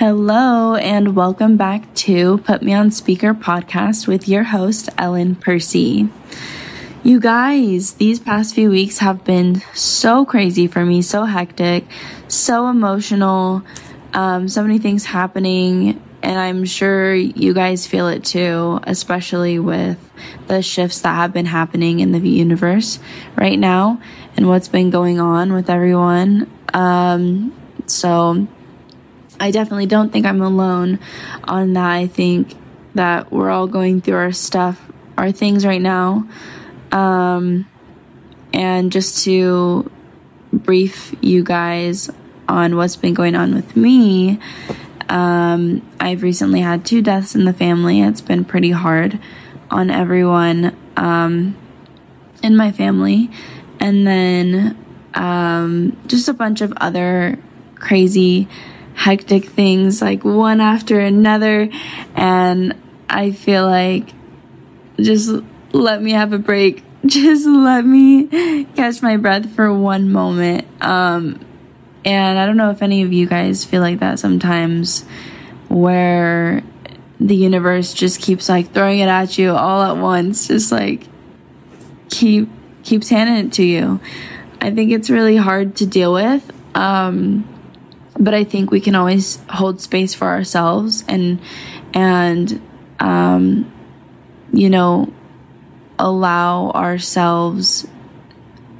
Hello, and welcome back to Put Me on Speaker podcast with your host, Ellen Percy. You guys, these past few weeks have been so crazy for me, so hectic, so emotional, um, so many things happening, and I'm sure you guys feel it too, especially with the shifts that have been happening in the universe right now and what's been going on with everyone. Um, so, I definitely don't think I'm alone on that. I think that we're all going through our stuff, our things right now. Um, and just to brief you guys on what's been going on with me, um, I've recently had two deaths in the family. It's been pretty hard on everyone um, in my family. And then um, just a bunch of other crazy hectic things like one after another and I feel like just let me have a break. Just let me catch my breath for one moment. Um and I don't know if any of you guys feel like that sometimes where the universe just keeps like throwing it at you all at once, just like keep keeps handing it to you. I think it's really hard to deal with. Um but I think we can always hold space for ourselves and and um, you know allow ourselves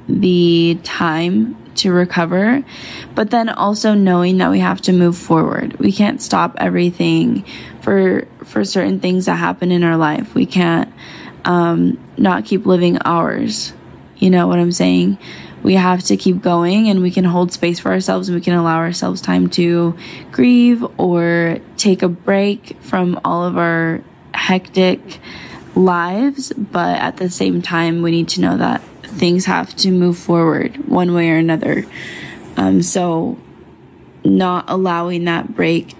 the time to recover, but then also knowing that we have to move forward. We can't stop everything for for certain things that happen in our life. We can't um, not keep living ours. You know what I'm saying? We have to keep going and we can hold space for ourselves and we can allow ourselves time to grieve or take a break from all of our hectic lives. But at the same time, we need to know that things have to move forward one way or another. Um, so, not allowing that break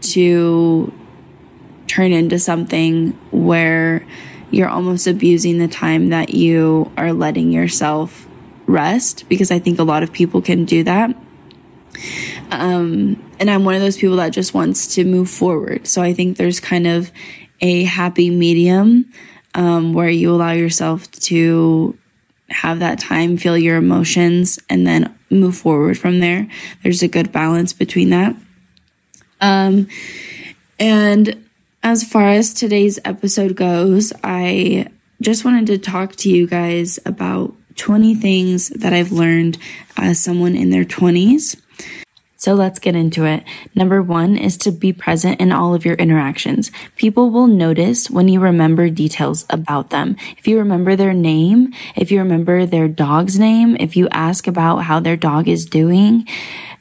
to turn into something where you're almost abusing the time that you are letting yourself rest because I think a lot of people can do that. Um, and I'm one of those people that just wants to move forward. So I think there's kind of a happy medium um, where you allow yourself to have that time, feel your emotions, and then move forward from there. There's a good balance between that. Um, and as far as today's episode goes, I just wanted to talk to you guys about 20 things that I've learned as someone in their 20s. So let's get into it. Number one is to be present in all of your interactions. People will notice when you remember details about them. If you remember their name, if you remember their dog's name, if you ask about how their dog is doing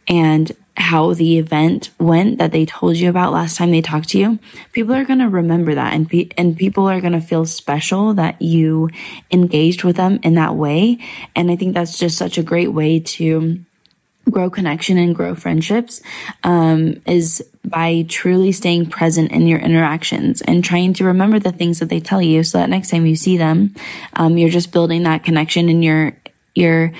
and how the event went that they told you about last time they talked to you, people are going to remember that and pe- and people are going to feel special that you engaged with them in that way. And I think that's just such a great way to grow connection and grow friendships um, is by truly staying present in your interactions and trying to remember the things that they tell you so that next time you see them um, you're just building that connection and you're you're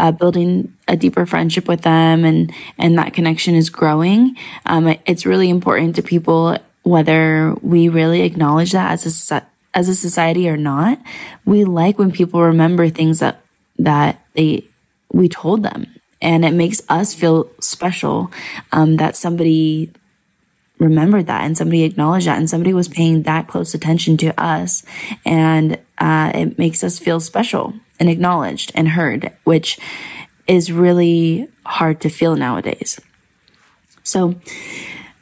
uh, building a deeper friendship with them and and that connection is growing. Um, it's really important to people whether we really acknowledge that as a as a society or not. We like when people remember things that that they we told them. And it makes us feel special um, that somebody remembered that and somebody acknowledged that and somebody was paying that close attention to us. And uh, it makes us feel special and acknowledged and heard, which is really hard to feel nowadays. So,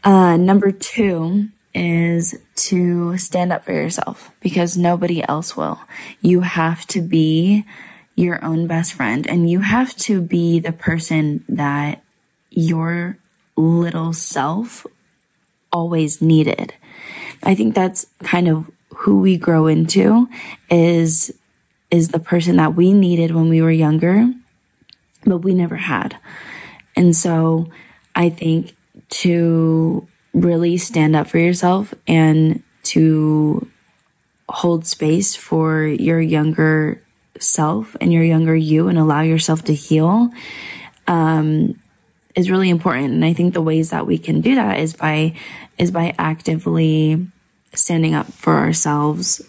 uh, number two is to stand up for yourself because nobody else will. You have to be your own best friend and you have to be the person that your little self always needed. I think that's kind of who we grow into is is the person that we needed when we were younger, but we never had. And so I think to really stand up for yourself and to hold space for your younger self and your younger you and allow yourself to heal um, is really important. And I think the ways that we can do that is by, is by actively standing up for ourselves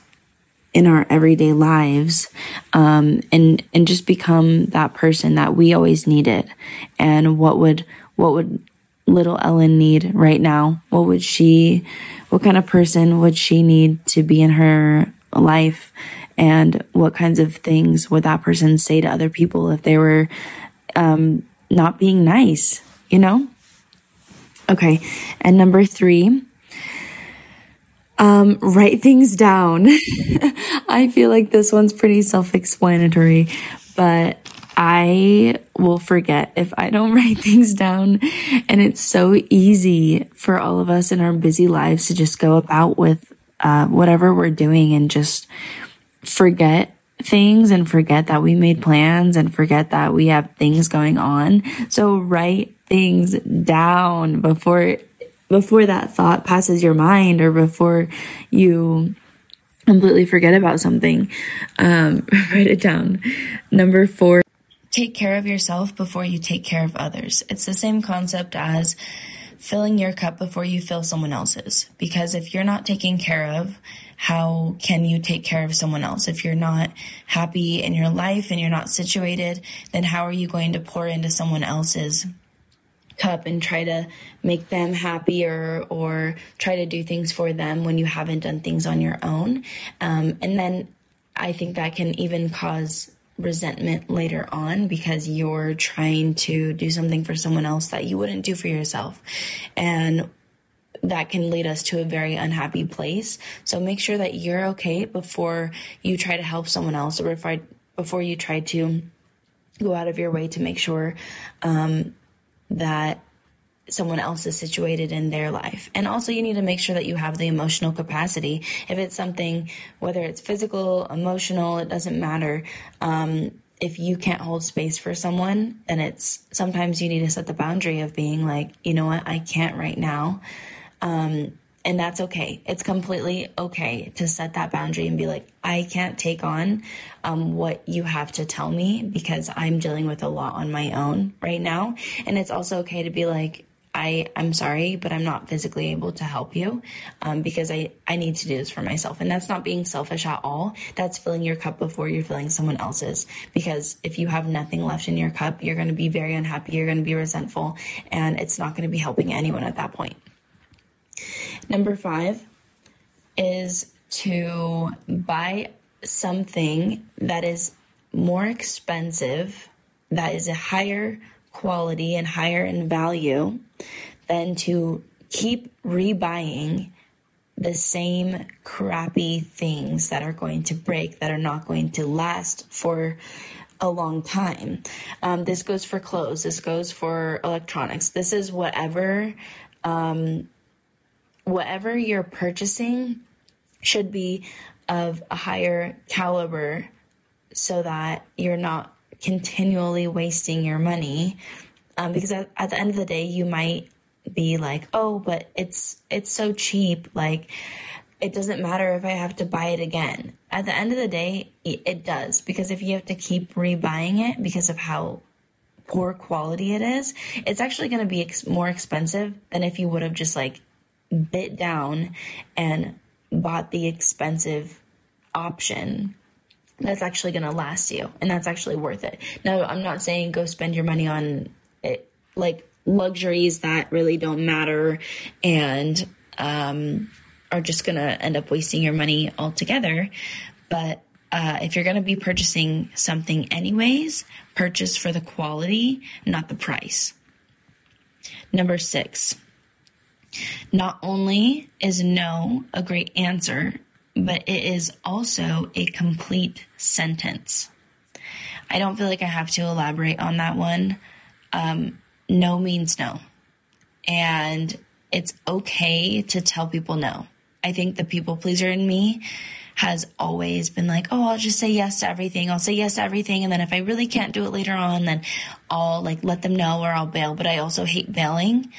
in our everyday lives um, and and just become that person that we always needed. And what would what would little ellen need right now? What would she what kind of person would she need to be in her life? And what kinds of things would that person say to other people if they were um, not being nice you know? Okay and number three um, write things down. I feel like this one's pretty self explanatory, but I will forget if I don't write things down. And it's so easy for all of us in our busy lives to just go about with uh, whatever we're doing and just forget things and forget that we made plans and forget that we have things going on. So write things down before before that thought passes your mind or before you completely forget about something. Um, write it down. Number four, take care of yourself before you take care of others. It's the same concept as filling your cup before you fill someone else's. Because if you're not taken care of, how can you take care of someone else? If you're not happy in your life and you're not situated, then how are you going to pour into someone else's cup and try to make them happier or try to do things for them when you haven't done things on your own. Um, and then I think that can even cause resentment later on because you're trying to do something for someone else that you wouldn't do for yourself. And that can lead us to a very unhappy place. So make sure that you're okay before you try to help someone else or before, before you try to go out of your way to make sure um, that someone else is situated in their life. And also, you need to make sure that you have the emotional capacity. If it's something, whether it's physical, emotional, it doesn't matter. Um, if you can't hold space for someone, then it's sometimes you need to set the boundary of being like, you know what, I can't right now. Um, and that's okay. It's completely okay to set that boundary and be like, I can't take on um, what you have to tell me because I'm dealing with a lot on my own right now. And it's also okay to be like, I, I'm sorry, but I'm not physically able to help you um, because I, I need to do this for myself. And that's not being selfish at all. That's filling your cup before you're filling someone else's. Because if you have nothing left in your cup, you're going to be very unhappy, you're going to be resentful, and it's not going to be helping anyone at that point. Number five is to buy something that is more expensive, that is a higher quality and higher in value, than to keep rebuying the same crappy things that are going to break, that are not going to last for a long time. Um, this goes for clothes, this goes for electronics, this is whatever um, whatever you're purchasing should be of a higher caliber so that you're not continually wasting your money. Um, because at, at, the end of the day you might be like oh but it's it's so cheap. Like it doesn't matter if i have to buy it again. At the end of the day it does. Because if you have to keep rebuying it because of how poor quality it is it's actually going to be ex- more expensive than if you would have just like bit down and bought the expensive option that's actually going to last you and that's actually worth it. Now, I'm not saying go spend your money on it, like luxuries that really don't matter and um, are just going to end up wasting your money altogether. But uh, if you're going to be purchasing something anyways, purchase for the quality, not the price. Number six, not only is no a great answer, but it is also a complete sentence. I don't feel like I have to elaborate on that one. Um, no means no. And it's okay to tell people no. I think the people pleaser in me has always been like, oh, I'll just say yes to everything. I'll say yes to everything. And then if I really can't do it later on, then I'll like let them know or I'll bail. But I also hate bailing.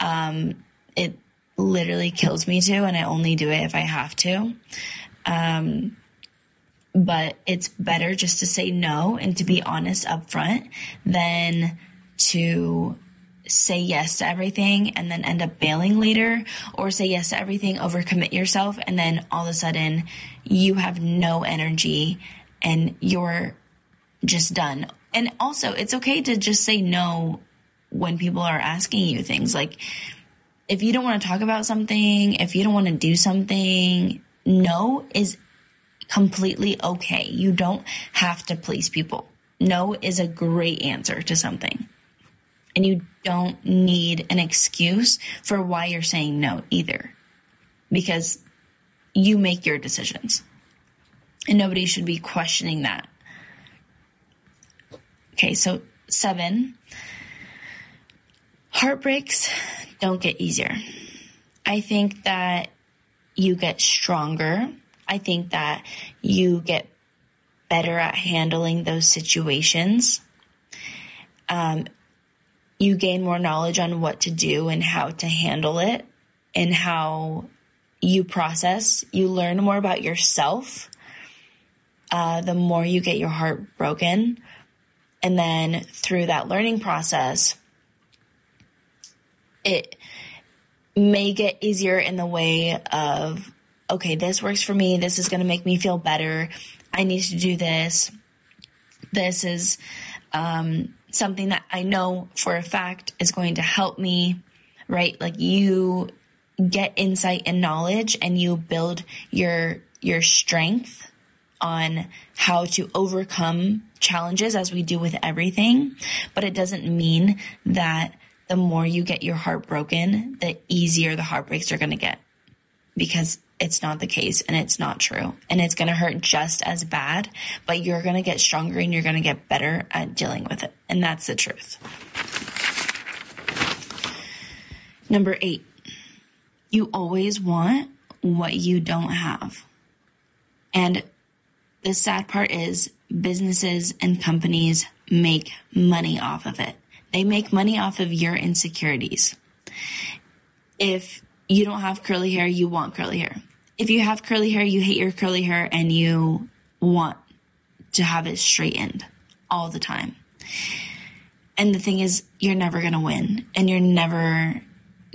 Um, it literally kills me to, and I only do it if I have to. Um, but it's better just to say no and to be honest up front than to say yes to everything and then end up bailing later, or say yes to everything, overcommit yourself, and then all of a sudden you have no energy and you're just done. And also, it's okay to just say no when people are asking you things. Like, if you don't want to talk about something, if you don't want to do something, no is completely okay. You don't have to please people. No is a great answer to something. And you don't need an excuse for why you're saying no either. Because you make your decisions. And nobody should be questioning that. Okay, so seven. Heartbreaks don't get easier. I think that you get stronger. I think that you get better at handling those situations. Um, you gain more knowledge on what to do and how to handle it and how you process. You learn more about yourself uh, the more you get your heart broken. And then through that learning process, it may get easier in the way of, okay, this works for me. This is going to make me feel better. I need to do this. This is um, something that I know for a fact is going to help me, right? Like you get insight and knowledge and you build your your strength on how to overcome challenges as we do with everything, but it doesn't mean that the more you get your heart broken, the easier the heartbreaks are going to get because it's not the case and it's not true. And it's going to hurt just as bad, but you're going to get stronger and you're going to get better at dealing with it. And that's the truth. Number eight, you always want what you don't have. And the sad part is businesses and companies make money off of it. They make money off of your insecurities. If you don't have curly hair, you want curly hair. If you have curly hair, you hate your curly hair and you want to have it straightened all the time. And the thing is, you're never going to win and you're never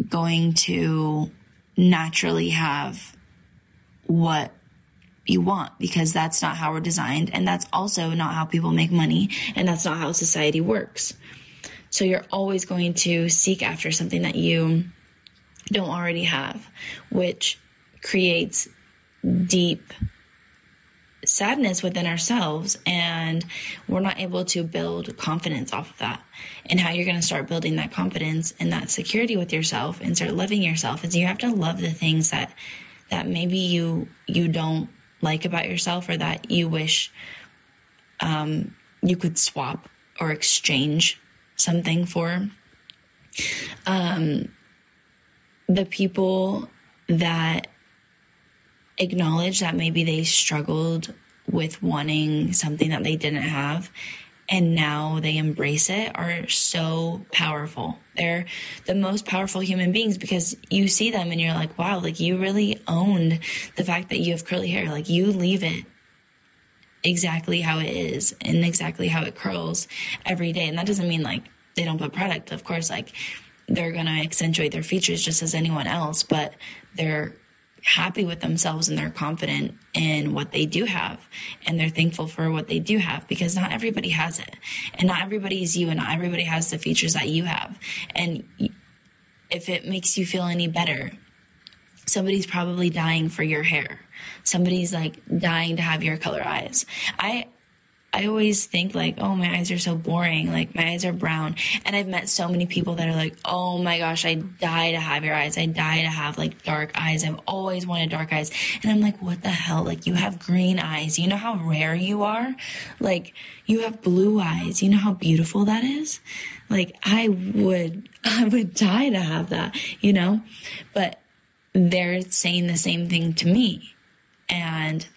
going to naturally have what you want because that's not how we're designed. And that's also not how people make money. And that's not how society works. So you're always going to seek after something that you don't already have, which creates deep sadness within ourselves and we're not able to build confidence off of that. And how you're going to start building that confidence and that security with yourself and start loving yourself is you have to love the things that that maybe you you don't like about yourself or that you wish um, you could swap or exchange something for. Um, the people that acknowledge that maybe they struggled with wanting something that they didn't have and now they embrace it are so powerful. They're the most powerful human beings because you see them and you're like, wow, like you really owned the fact that you have curly hair. Like you leave it exactly how it is and exactly how it curls every day. And that doesn't mean like they don't put product. Of course, like they're going to accentuate their features just as anyone else, but they're happy with themselves and they're confident in what they do have and they're thankful for what they do have because not everybody has it and not everybody is you and not everybody has the features that you have and if it makes you feel any better somebody's probably dying for your hair somebody's like dying to have your color eyes i I always think like, oh, my eyes are so boring. Like my eyes are brown. And I've met so many people that are like, oh my gosh, I die to have your eyes. I die to have like dark eyes. I've always wanted dark eyes. And I'm like, what the hell? Like you have green eyes. You know how rare you are? Like you have blue eyes. You know how beautiful that is? Like I would, I would die to have that, you know? But they're saying the same thing to me. And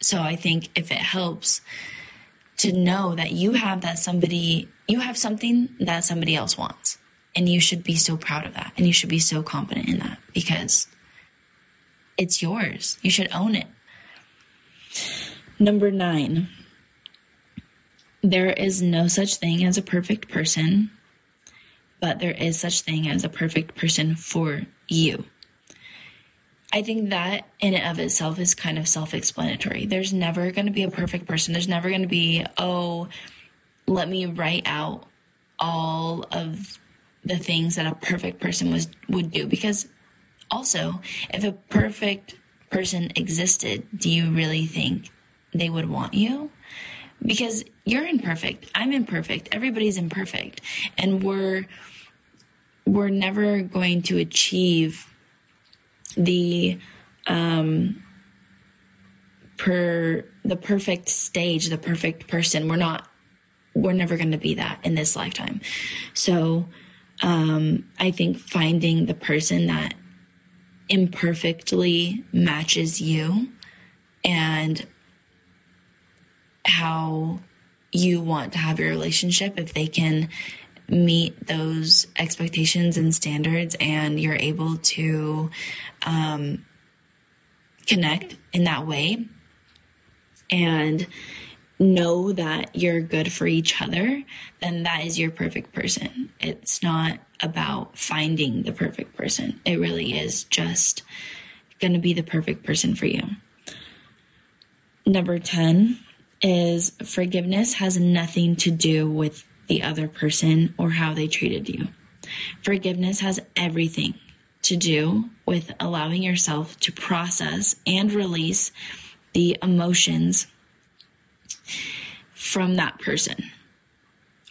so I think if it helps to know that you have that somebody, you have something that somebody else wants. And you should be so proud of that. And you should be so confident in that because it's yours. You should own it. Number nine, there is no such thing as a perfect person. but there is such thing as a perfect person for you. I think that in and of itself is kind of self explanatory. There's never going to be a perfect person. There's never going to be, oh, let me write out all of the things that a perfect person was would do. Because also if a perfect person existed do you really think they would want you? Because you're imperfect. I'm imperfect. Everybody's imperfect. And we're we're never going to achieve the um per the perfect stage the perfect person. We're not we're never going to be that in this lifetime. So um i think finding the person that imperfectly matches you and how you want to have your relationship if they can meet those expectations and standards and you're able to um, connect in that way and know that you're good for each other, then that is your perfect person. It's not about finding the perfect person. It really is just going to be the perfect person for you. Number 10 is forgiveness has nothing to do with the other person or how they treated you. Forgiveness has everything to do with allowing yourself to process and release the emotions from that person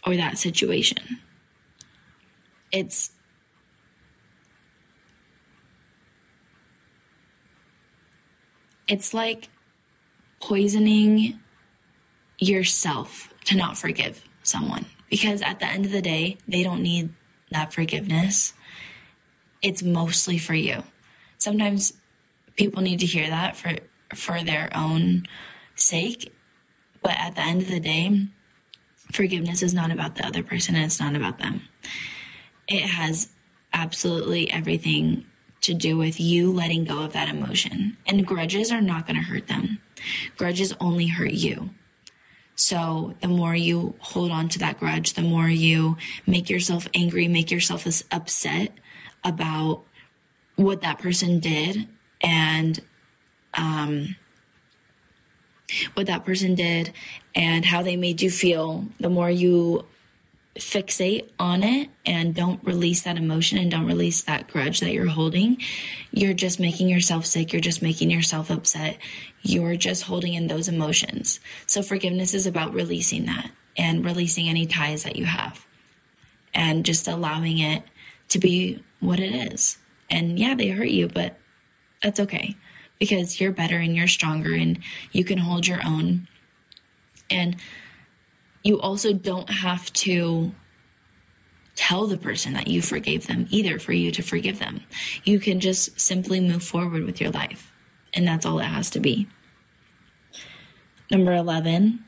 or that situation. It's it's like poisoning yourself to not forgive someone because at the end of the day, they don't need that forgiveness. It's mostly for you. Sometimes people need to hear that for for their own sake, but at the end of the day, forgiveness is not about the other person and it's not about them. It has absolutely everything to do with you letting go of that emotion. And grudges are not going to hurt them. Grudges only hurt you. So the more you hold on to that grudge, the more you make yourself angry, make yourself upset about what that person did and um, what that person did and how they made you feel, the more you fixate on it and don't release that emotion and don't release that grudge that you're holding, you're just making yourself sick. You're just making yourself upset. You're just holding in those emotions. So forgiveness is about releasing that and releasing any ties that you have and just allowing it to be what it is. And yeah, they hurt you, but that's okay because you're better and you're stronger and you can hold your own. And you also don't have to tell the person that you forgave them either for you to forgive them. You can just simply move forward with your life. And that's all it has to be. Number 11,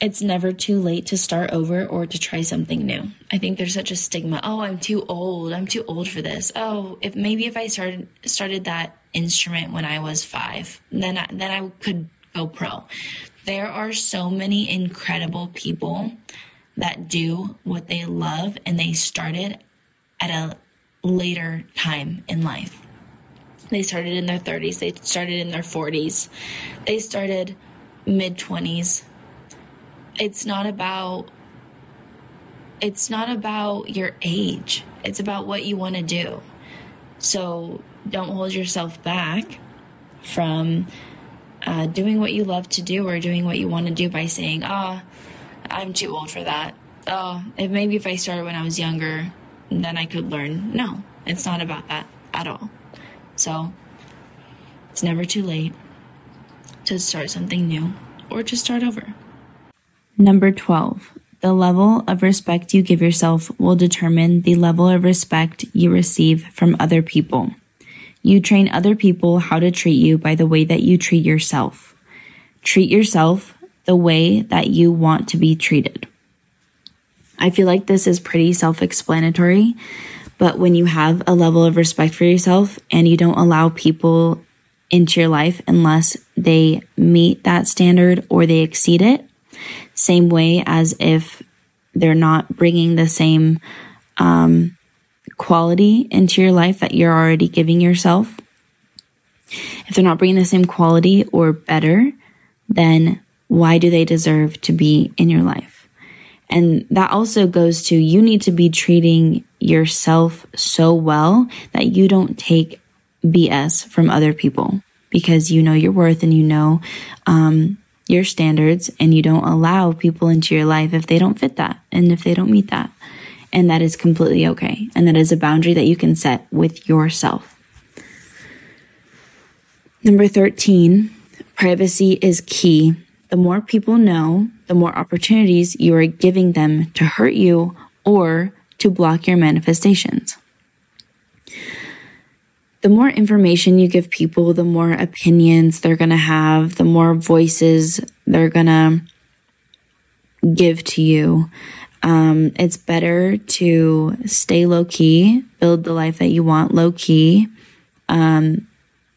it's never too late to start over or to try something new. I think there's such a stigma. Oh, I'm too old. I'm too old for this. Oh, if maybe if I started started that instrument when I was 5, then I, then I could go pro. There are so many incredible people that do what they love and they started at a later time in life. They started in their 30s, they started in their 40s, they started mid 20s it's not about it's not about your age. It's about what you want to do. So don't hold yourself back from uh, doing what you love to do or doing what you want to do by saying, "Ah, oh, I'm too old for that." Oh, if maybe if I started when I was younger, then I could learn. No, it's not about that at all. So it's never too late to start something new or to start over. Number 12. The level of respect you give yourself will determine the level of respect you receive from other people. You train other people how to treat you by the way that you treat yourself. Treat yourself the way that you want to be treated. I feel like this is pretty self explanatory, but when you have a level of respect for yourself and you don't allow people into your life unless they meet that standard or they exceed it, same way as if they're not bringing the same um, quality into your life that you're already giving yourself, if they're not bringing the same quality or better, then why do they deserve to be in your life? And that also goes to you need to be treating yourself so well that you don't take BS from other people because you know your worth and you know um, your standards and you don't allow people into your life if they don't fit that and if they don't meet that. And that is completely okay. And that is a boundary that you can set with yourself. Number 13, privacy is key. The more people know, the more opportunities you are giving them to hurt you or to block your manifestations. The more information you give people, the more opinions they're going to have, the more voices they're going to give to you. Um, it's better to stay low key, build the life that you want low key, um,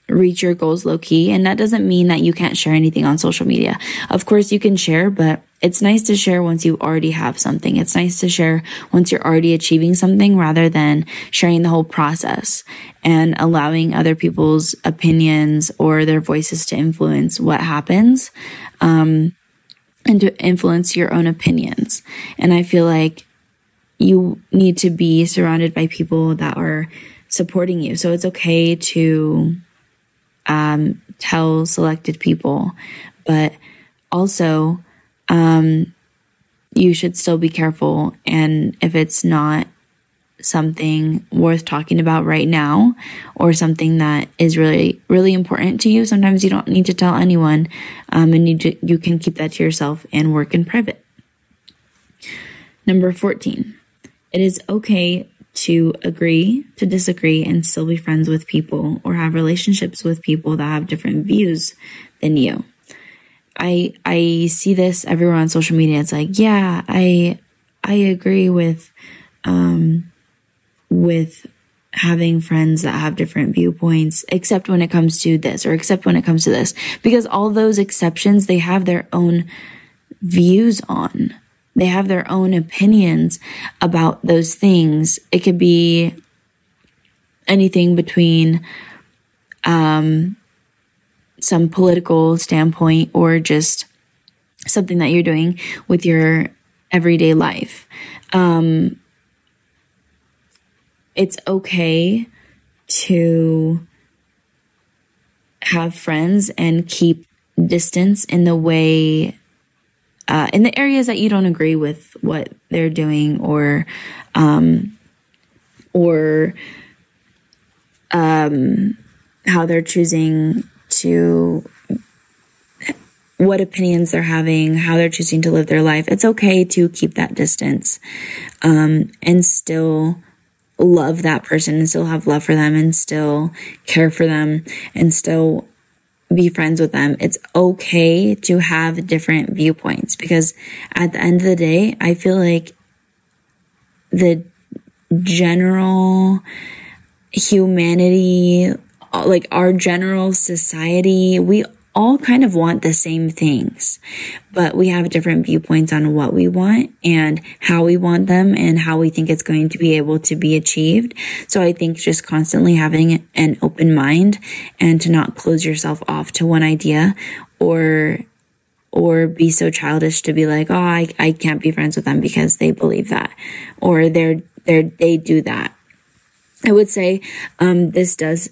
reach your goals low key. And that doesn't mean that you can't share anything on social media. Of course, you can share, but it's nice to share once you already have something. It's nice to share once you're already achieving something rather than sharing the whole process and allowing other people's opinions or their voices to influence what happens. Um, and to influence your own opinions. And I feel like you need to be surrounded by people that are supporting you. So it's okay to um, tell selected people, but also um, you should still be careful. And if it's not something worth talking about right now or something that is really really important to you sometimes you don't need to tell anyone um, and you, you can keep that to yourself and work in private number 14 it is okay to agree to disagree and still be friends with people or have relationships with people that have different views than you i i see this everywhere on social media it's like yeah i i agree with um with having friends that have different viewpoints, except when it comes to this or except when it comes to this, because all those exceptions, they have their own views on. They have their own opinions about those things. It could be anything between, um, some political standpoint or just something that you're doing with your everyday life. Um, it's okay to have friends and keep distance in the way uh, in the areas that you don't agree with what they're doing or um, or um, how they're choosing to what opinions they're having, how they're choosing to live their life. It's okay to keep that distance um, and still love that person and still have love for them and still care for them and still be friends with them. It's okay to have different viewpoints because at the end of the day, I feel like the general humanity, like our general society, we all kind of want the same things, but we have different viewpoints on what we want and how we want them and how we think it's going to be able to be achieved. So I think just constantly having an open mind and to not close yourself off to one idea or or be so childish to be like, oh, I, I can't be friends with them because they believe that or they're, they're, they do that. I would say, um, this does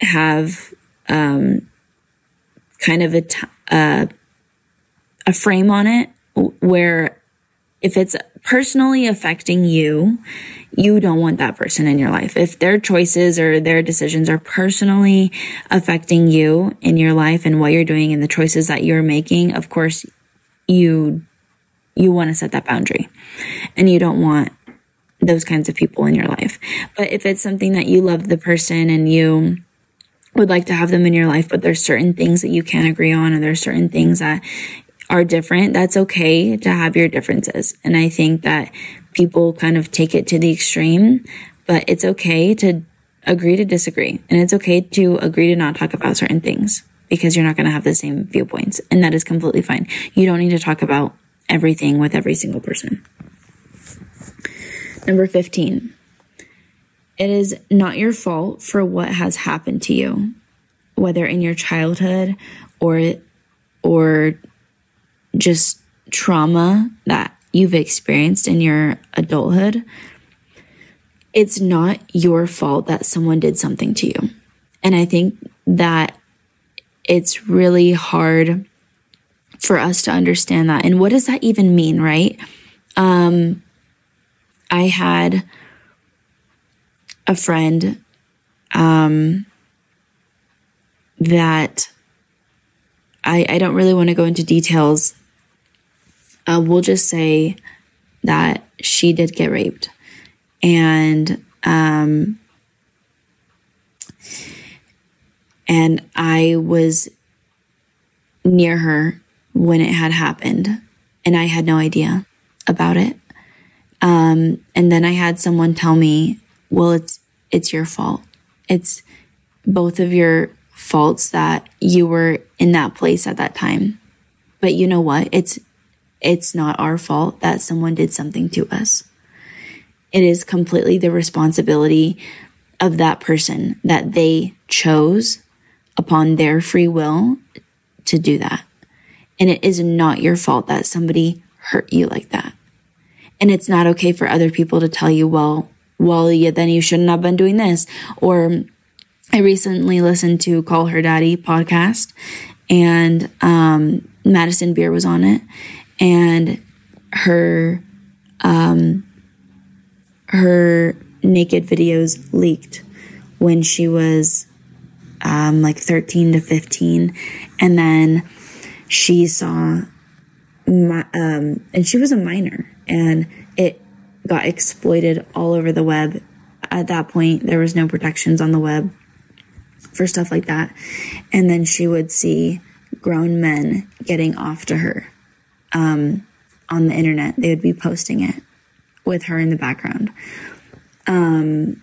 have, um, kind of a, t- uh, a frame on it where if it's personally affecting you, you don't want that person in your life. If their choices or their decisions are personally affecting you in your life and what you're doing and the choices that you're making, of course, you, you want to set that boundary and you don't want those kinds of people in your life. But if it's something that you love the person and you, would like to have them in your life, but there's certain things that you can't agree on, and there's certain things that are different. That's okay to have your differences. And I think that people kind of take it to the extreme, but it's okay to agree to disagree. And it's okay to agree to not talk about certain things because you're not going to have the same viewpoints. And that is completely fine. You don't need to talk about everything with every single person. Number 15. It is not your fault for what has happened to you, whether in your childhood or or just trauma that you've experienced in your adulthood. It's not your fault that someone did something to you. And I think that it's really hard for us to understand that. And what does that even mean, right? Um, I had a friend um, that I, I don't really want to go into details. Uh, we'll just say that she did get raped. And um, and I was near her when it had happened, and I had no idea about it. Um, and then I had someone tell me, "Well, it's it's your fault. It's both of your faults that you were in that place at that time. But you know what? It's it's not our fault that someone did something to us. It is completely the responsibility of that person that they chose upon their free will to do that. And it is not your fault that somebody hurt you like that. And it's not okay for other people to tell you, well, well, yeah, then you shouldn't have been doing this. Or I recently listened to Call Her Daddy podcast and um, Madison Beer was on it and her um, her naked videos leaked when she was um, like 13 to 15 and then she saw my, um, and she was a minor and got exploited all over the web. At that point there was no protections on the web for stuff like that. And then she would see grown men getting off to her um, on the internet. They would be posting it with her in the background. Um,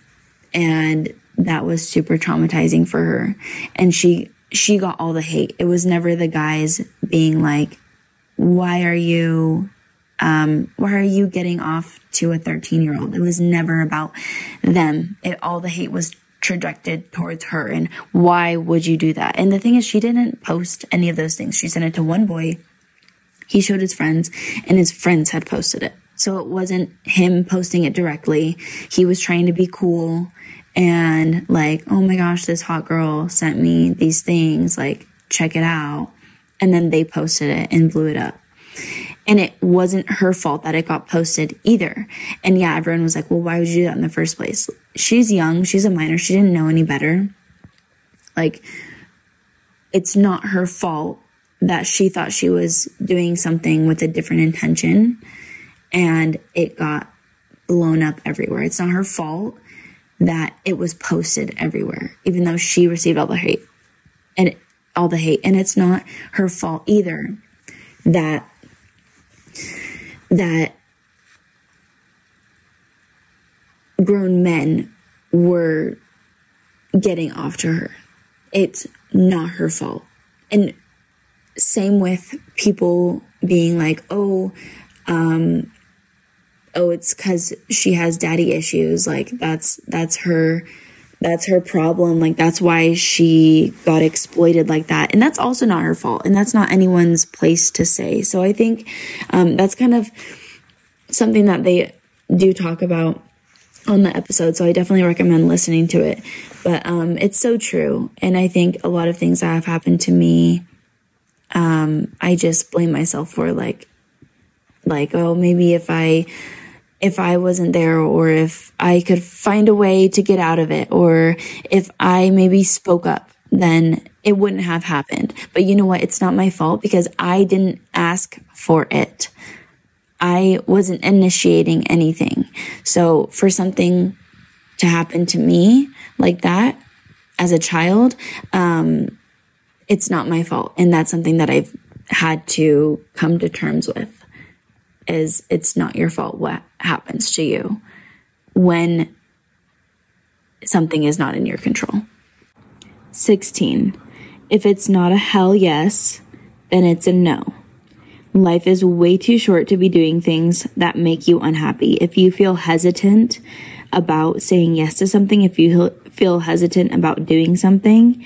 and that was super traumatizing for her. And she she got all the hate. It was never the guys being like why are you um, why are you getting off to a 13 year old it was never about them. It all the hate was trajected towards her and why would you do that? And the thing is she didn't post any of those things. She sent it to one boy. He showed his friends and his friends had posted it. So it wasn't him posting it directly. He was trying to be cool and like, oh my gosh, this hot girl sent me these things, like, check it out. And then they posted it and blew it up. And it wasn't her fault that it got posted either. And yeah, everyone was like, well, why would you do that in the first place? She's young, she's a minor, she didn't know any better. Like, it's not her fault that she thought she was doing something with a different intention and it got blown up everywhere. It's not her fault that it was posted everywhere, even though she received all the hate and all the hate. And it's not her fault either that, that grown men were getting off to her. It's not her fault. And same with people being like, oh, um, oh, it's because she has daddy issues. Like that's that's her that's her problem. Like that's why she got exploited like that. And that's also not her fault. And that's not anyone's place to say. So I think um, that's kind of something that they do talk about on the episode. So I definitely recommend listening to it. But um, it's so true. And I think a lot of things that have happened to me, um, I just blame myself for like, like, oh, maybe if I if I wasn't there or if I could find a way to get out of it or if I maybe spoke up, then it wouldn't have happened. But you know what? It's not my fault because I didn't ask for it. I wasn't initiating anything. So for something to happen to me like that as a child, um, it's not my fault. And that's something that I've had to come to terms with is it's not your fault what happens to you when something is not in your control. 16. If it's not a hell yes, then it's a no. Life is way too short to be doing things that make you unhappy. If you feel hesitant about saying yes to something, if you feel hesitant about doing something,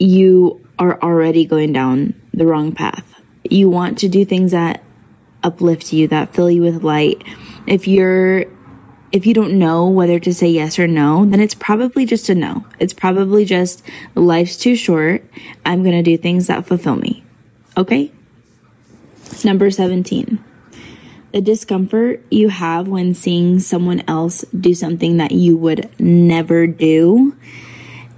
you are already going down the wrong path. You want to do things that uplift you, that fill you with light. If you're if you don't know whether to say yes or no, then it's probably just a no. It's probably just life's too short. I'm going to do things that fulfill me. Okay? Number 17. The discomfort you have when seeing someone else do something that you would never do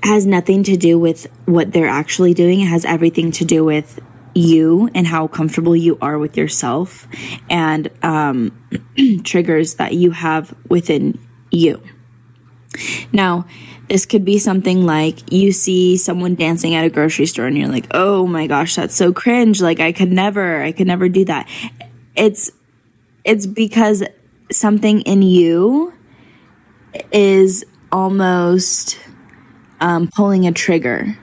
has nothing to do with what they're actually doing. It has everything to do with you and how comfortable you are with yourself and um, triggers that you have within you. Now, this could be something like you see someone dancing at a grocery store and you're like, oh my gosh, that's so cringe. Like, I could never, I could never do that. It's, it's because something in you is almost um, pulling a trigger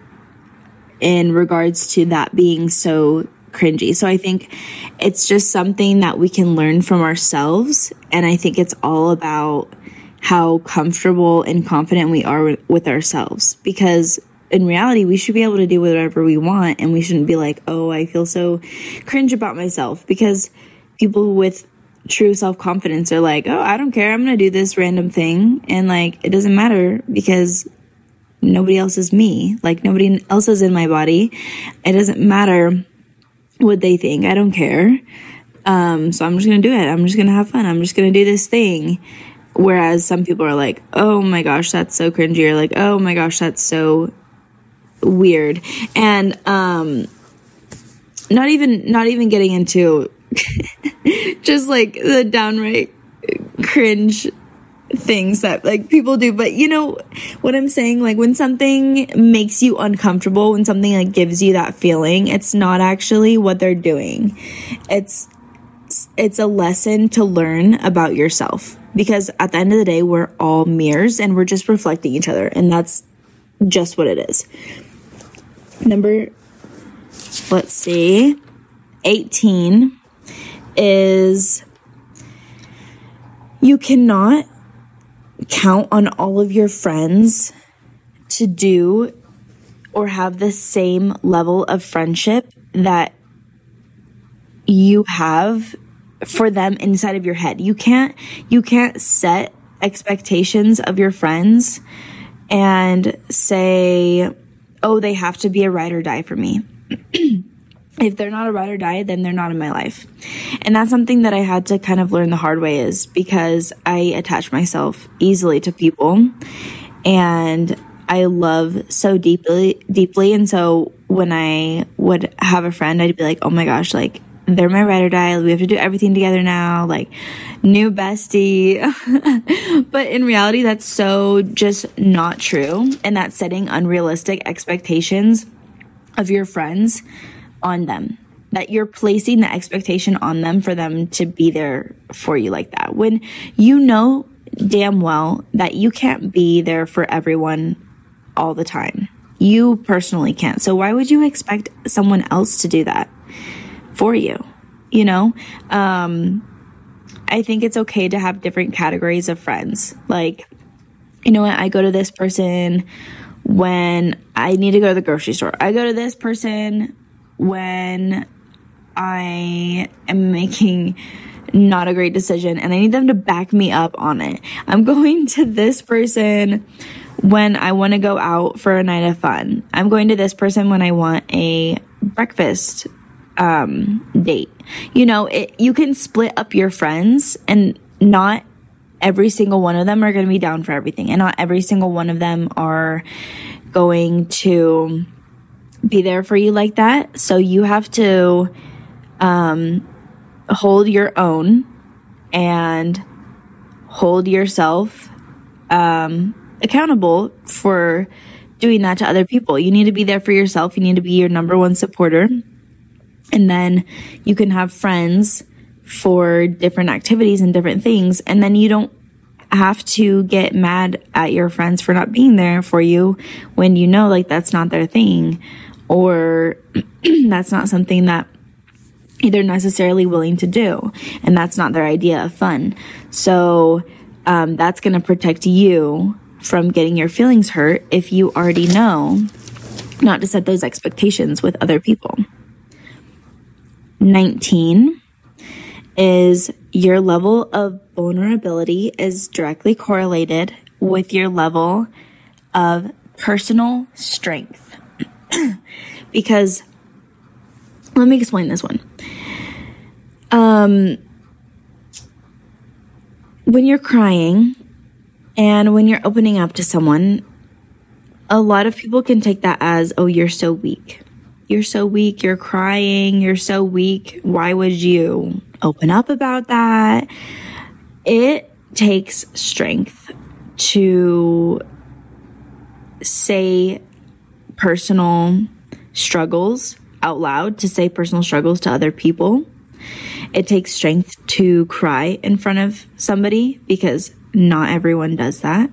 in regards to that being so cringy. So I think it's just something that we can learn from ourselves. And I think it's all about how comfortable and confident we are with ourselves because in reality, we should be able to do whatever we want and we shouldn't be like, oh, I feel so cringe about myself because people with true self confidence are like, oh, I don't care. I'm going to do this random thing. And like, it doesn't matter because nobody else is me. Like nobody else is in my body. It doesn't matter what they think. I don't care. Um, so I'm just gonna do it. I'm just gonna have fun. I'm just gonna do this thing. Whereas some people are like, oh my gosh, that's so cringy, or like, oh my gosh, that's so weird. And um not even not even getting into just like the downright cringe things that like people do. But you know what i'm saying like when something makes you uncomfortable when something like gives you that feeling it's not actually what they're doing. It's it's a lesson to learn about yourself. Because at the end of the day we're all mirrors and we're just reflecting each other. And that's just what it is. Number let's see 18 is you cannot count on all of your friends to do or have the same level of friendship that you have for them inside of your head. You can't you can't set expectations of your friends and say, "Oh, they have to be a ride or die for me." if they're not a ride or die, then they're not in my life. And that's something that I had to kind of learn the hard way is because I attach myself easily to people and I love so deeply, deeply. And so when I would have a friend, I'd be like, oh my gosh, like they're my ride or die. We have to do everything together now. Like new bestie. but in reality, that's so just not true. And that's setting unrealistic expectations of your friends on them that you're placing the expectation on them for them to be there for you like that. When you know damn well that you can't be there for everyone all the time. You personally can't. So why would you expect someone else to do that for you? You know? Um, I think it's okay to have different categories of friends. Like, you know what? I go to this person when I need to go to the grocery store. I go to this person when I am making not a great decision and I need them to back me up on it. I'm going to this person when I want to go out for a night of fun. I'm going to this person when I want a breakfast um, date. You know, it, you can split up your friends and not every single one of them are going to be down for everything and not every single one of them are going to be there for you like that. So you have to um, hold your own and hold yourself um, accountable for doing that to other people. You need to be there for yourself. You need to be your number one supporter. And then you can have friends for different activities and different things. And then you don't have to get mad at your friends for not being there for you when you know like that's not their thing or that's not something that either necessarily willing to do. And that's not their idea of fun. So um, that's going to protect you from getting your feelings hurt if you already know not to set those expectations with other people. 19 is your level of vulnerability is directly correlated with your level of personal strength. because let me explain this one. Um, when you're crying and when you're opening up to someone, a lot of people can take that as, oh, you're so weak. You're so weak. You're crying. You're so weak. Why would you open up about that? It takes strength to say personal struggles out loud, to say personal struggles to other people. It takes strength to cry in front of somebody because not everyone does that.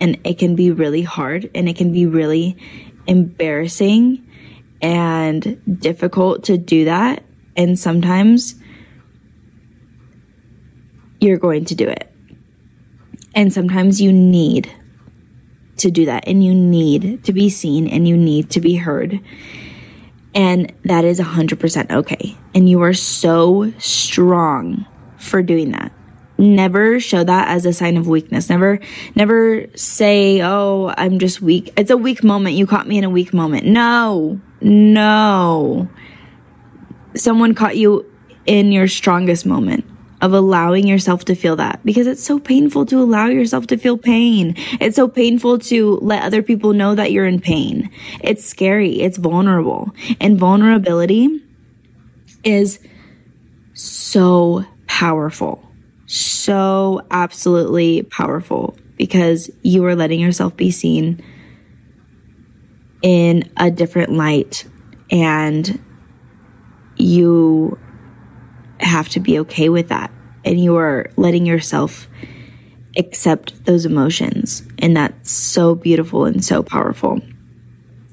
And it can be really hard and it can be really embarrassing and difficult to do that. And sometimes you're going to do it. And sometimes you need to do that and you need to be seen and you need to be heard. And that is 100% okay. And you are so strong for doing that. Never show that as a sign of weakness. Never, never say, Oh, I'm just weak. It's a weak moment. You caught me in a weak moment. No, no. Someone caught you in your strongest moment of allowing yourself to feel that because it's so painful to allow yourself to feel pain. It's so painful to let other people know that you're in pain. It's scary. It's vulnerable and vulnerability is so powerful. So absolutely powerful because you are letting yourself be seen in a different light and you have to be okay with that. And you are letting yourself accept those emotions. And that's so beautiful and so powerful.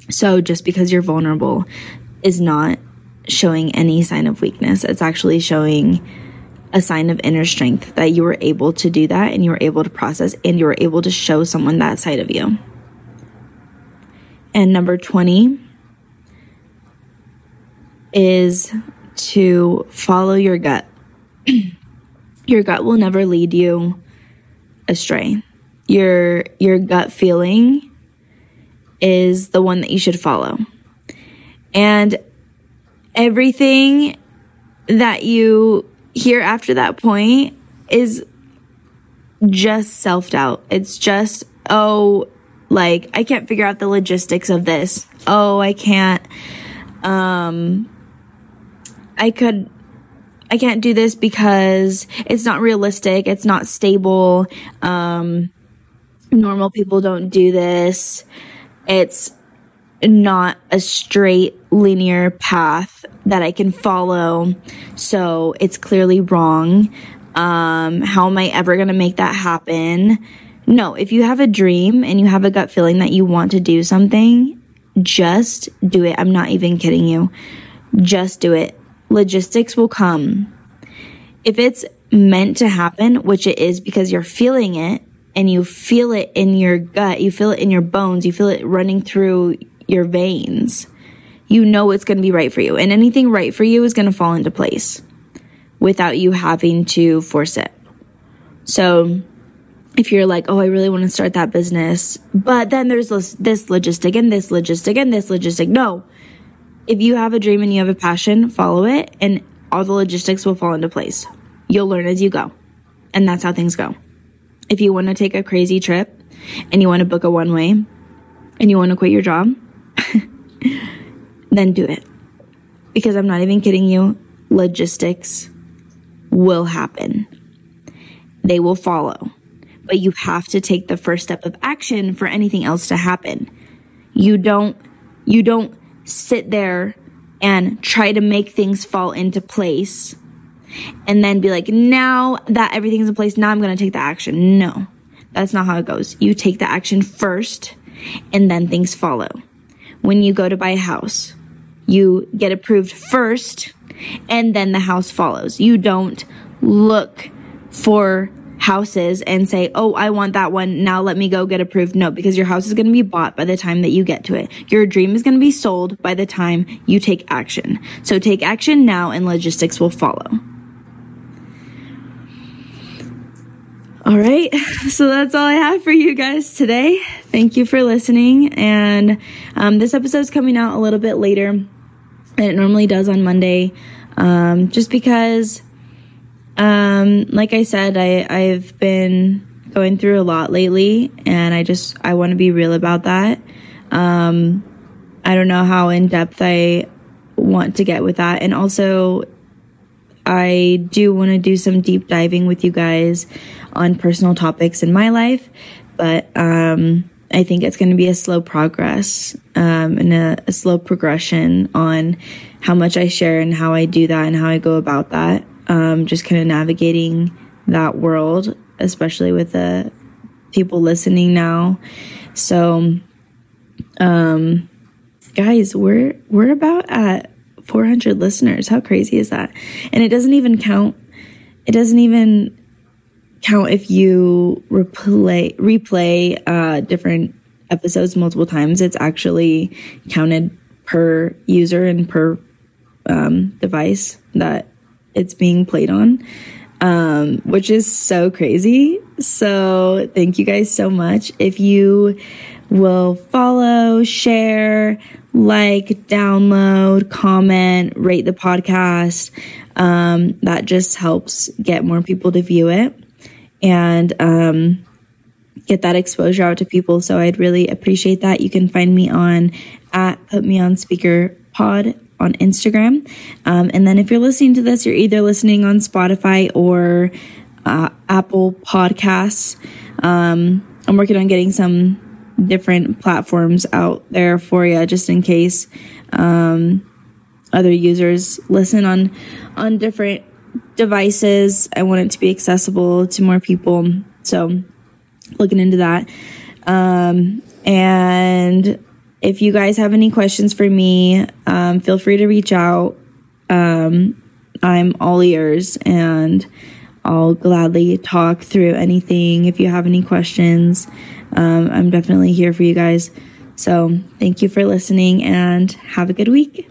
So just because you're vulnerable is not showing any sign of weakness. It's actually showing a sign of inner strength that you were able to do that and you were able to process and you were able to show someone that side of you. And number 20 is to follow your gut. your gut will never lead you astray. Your your gut feeling is the one that you should follow. And everything that you hear after that point is just self doubt. It's just, oh, like, I can't figure out the logistics of this. Oh, I can't, um, I could I can't do this because it's not realistic, it's not stable. Um normal people don't do this. It's not a straight linear path that I can follow. So it's clearly wrong. Um, how am I ever going to make that happen? No, if you have a dream and you have a gut feeling that you want to do something, just do it. I'm not even kidding you. Just do it logistics will come. If it's meant to happen, which it is because you're feeling it and you feel it in your gut, you feel it in your bones, you feel it running through your veins, you know it's going to be right for you. And anything right for you is going to fall into place without you having to force it. So, if you're like, oh, I really want to start that business, but then there's this, this logistic and this logistic and this logistic. No, if you have a dream and you have a passion, follow it and all the logistics will fall into place. You'll learn as you go. And that's how things go. If you want to take a crazy trip and you want to book a one way and you want to quit your job, then do it. Because I'm not even kidding you, logistics will happen. They will follow. But you have to take the first step of action for anything else to happen. You don't you don't sit there and try to make things fall into place and then be like, now that everything's in place, now I'm going to take the action. No, that's not how it goes. You take the action first and then things follow. When you go to buy a house, you get approved first and then the house follows. You don't look for houses and say, Oh, I want that one. Now let me go get approved. No, because your house is going to be bought by the time that you get to it. Your dream is going to be sold by the time you take action. So take action now and logistics will follow. All right. So that's all I have for you guys today. Thank you for listening. And um, this episode's coming out a little bit later than it normally does on Monday. Um, just because um, like I said, I, I've been going through a lot lately and I just, I want to be real about that. Um, I don't know how in depth I want to get with that. And also, I do want to do some deep diving with you guys on personal topics in my life, but um, I think it's going to be a slow progress um, and a, a, slow progression on how much I share and how I do that and how I go about that um, just kind of navigating that world, especially with the people listening now. So, um, guys, we're we're about at 400 listeners. How crazy is that? And it doesn't even count. It doesn't even count if you replay replay uh, different episodes multiple times. It's actually counted per user and per um, device that it's being played on, um, which is so crazy. So thank you guys so much. If you will follow, share, like, download, comment, rate the podcast, um, that just helps get more people to view it and um, get that exposure out to people. So I'd really appreciate that. You can find me on at put me on speaker pod on Instagram. Um, and then if you're listening to this, you're either listening on Spotify or uh, Apple Podcasts. Um, I'm working on getting some different platforms out there for you, just in case um, other users listen on on different devices. I want it to be accessible to more people, so looking into that. Um, and if you guys have any questions for me, um, feel free to reach out. Um, I'm all ears and I'll gladly talk through anything. If you have any questions, um, I'm definitely here for you guys. So thank you for listening and have a good week.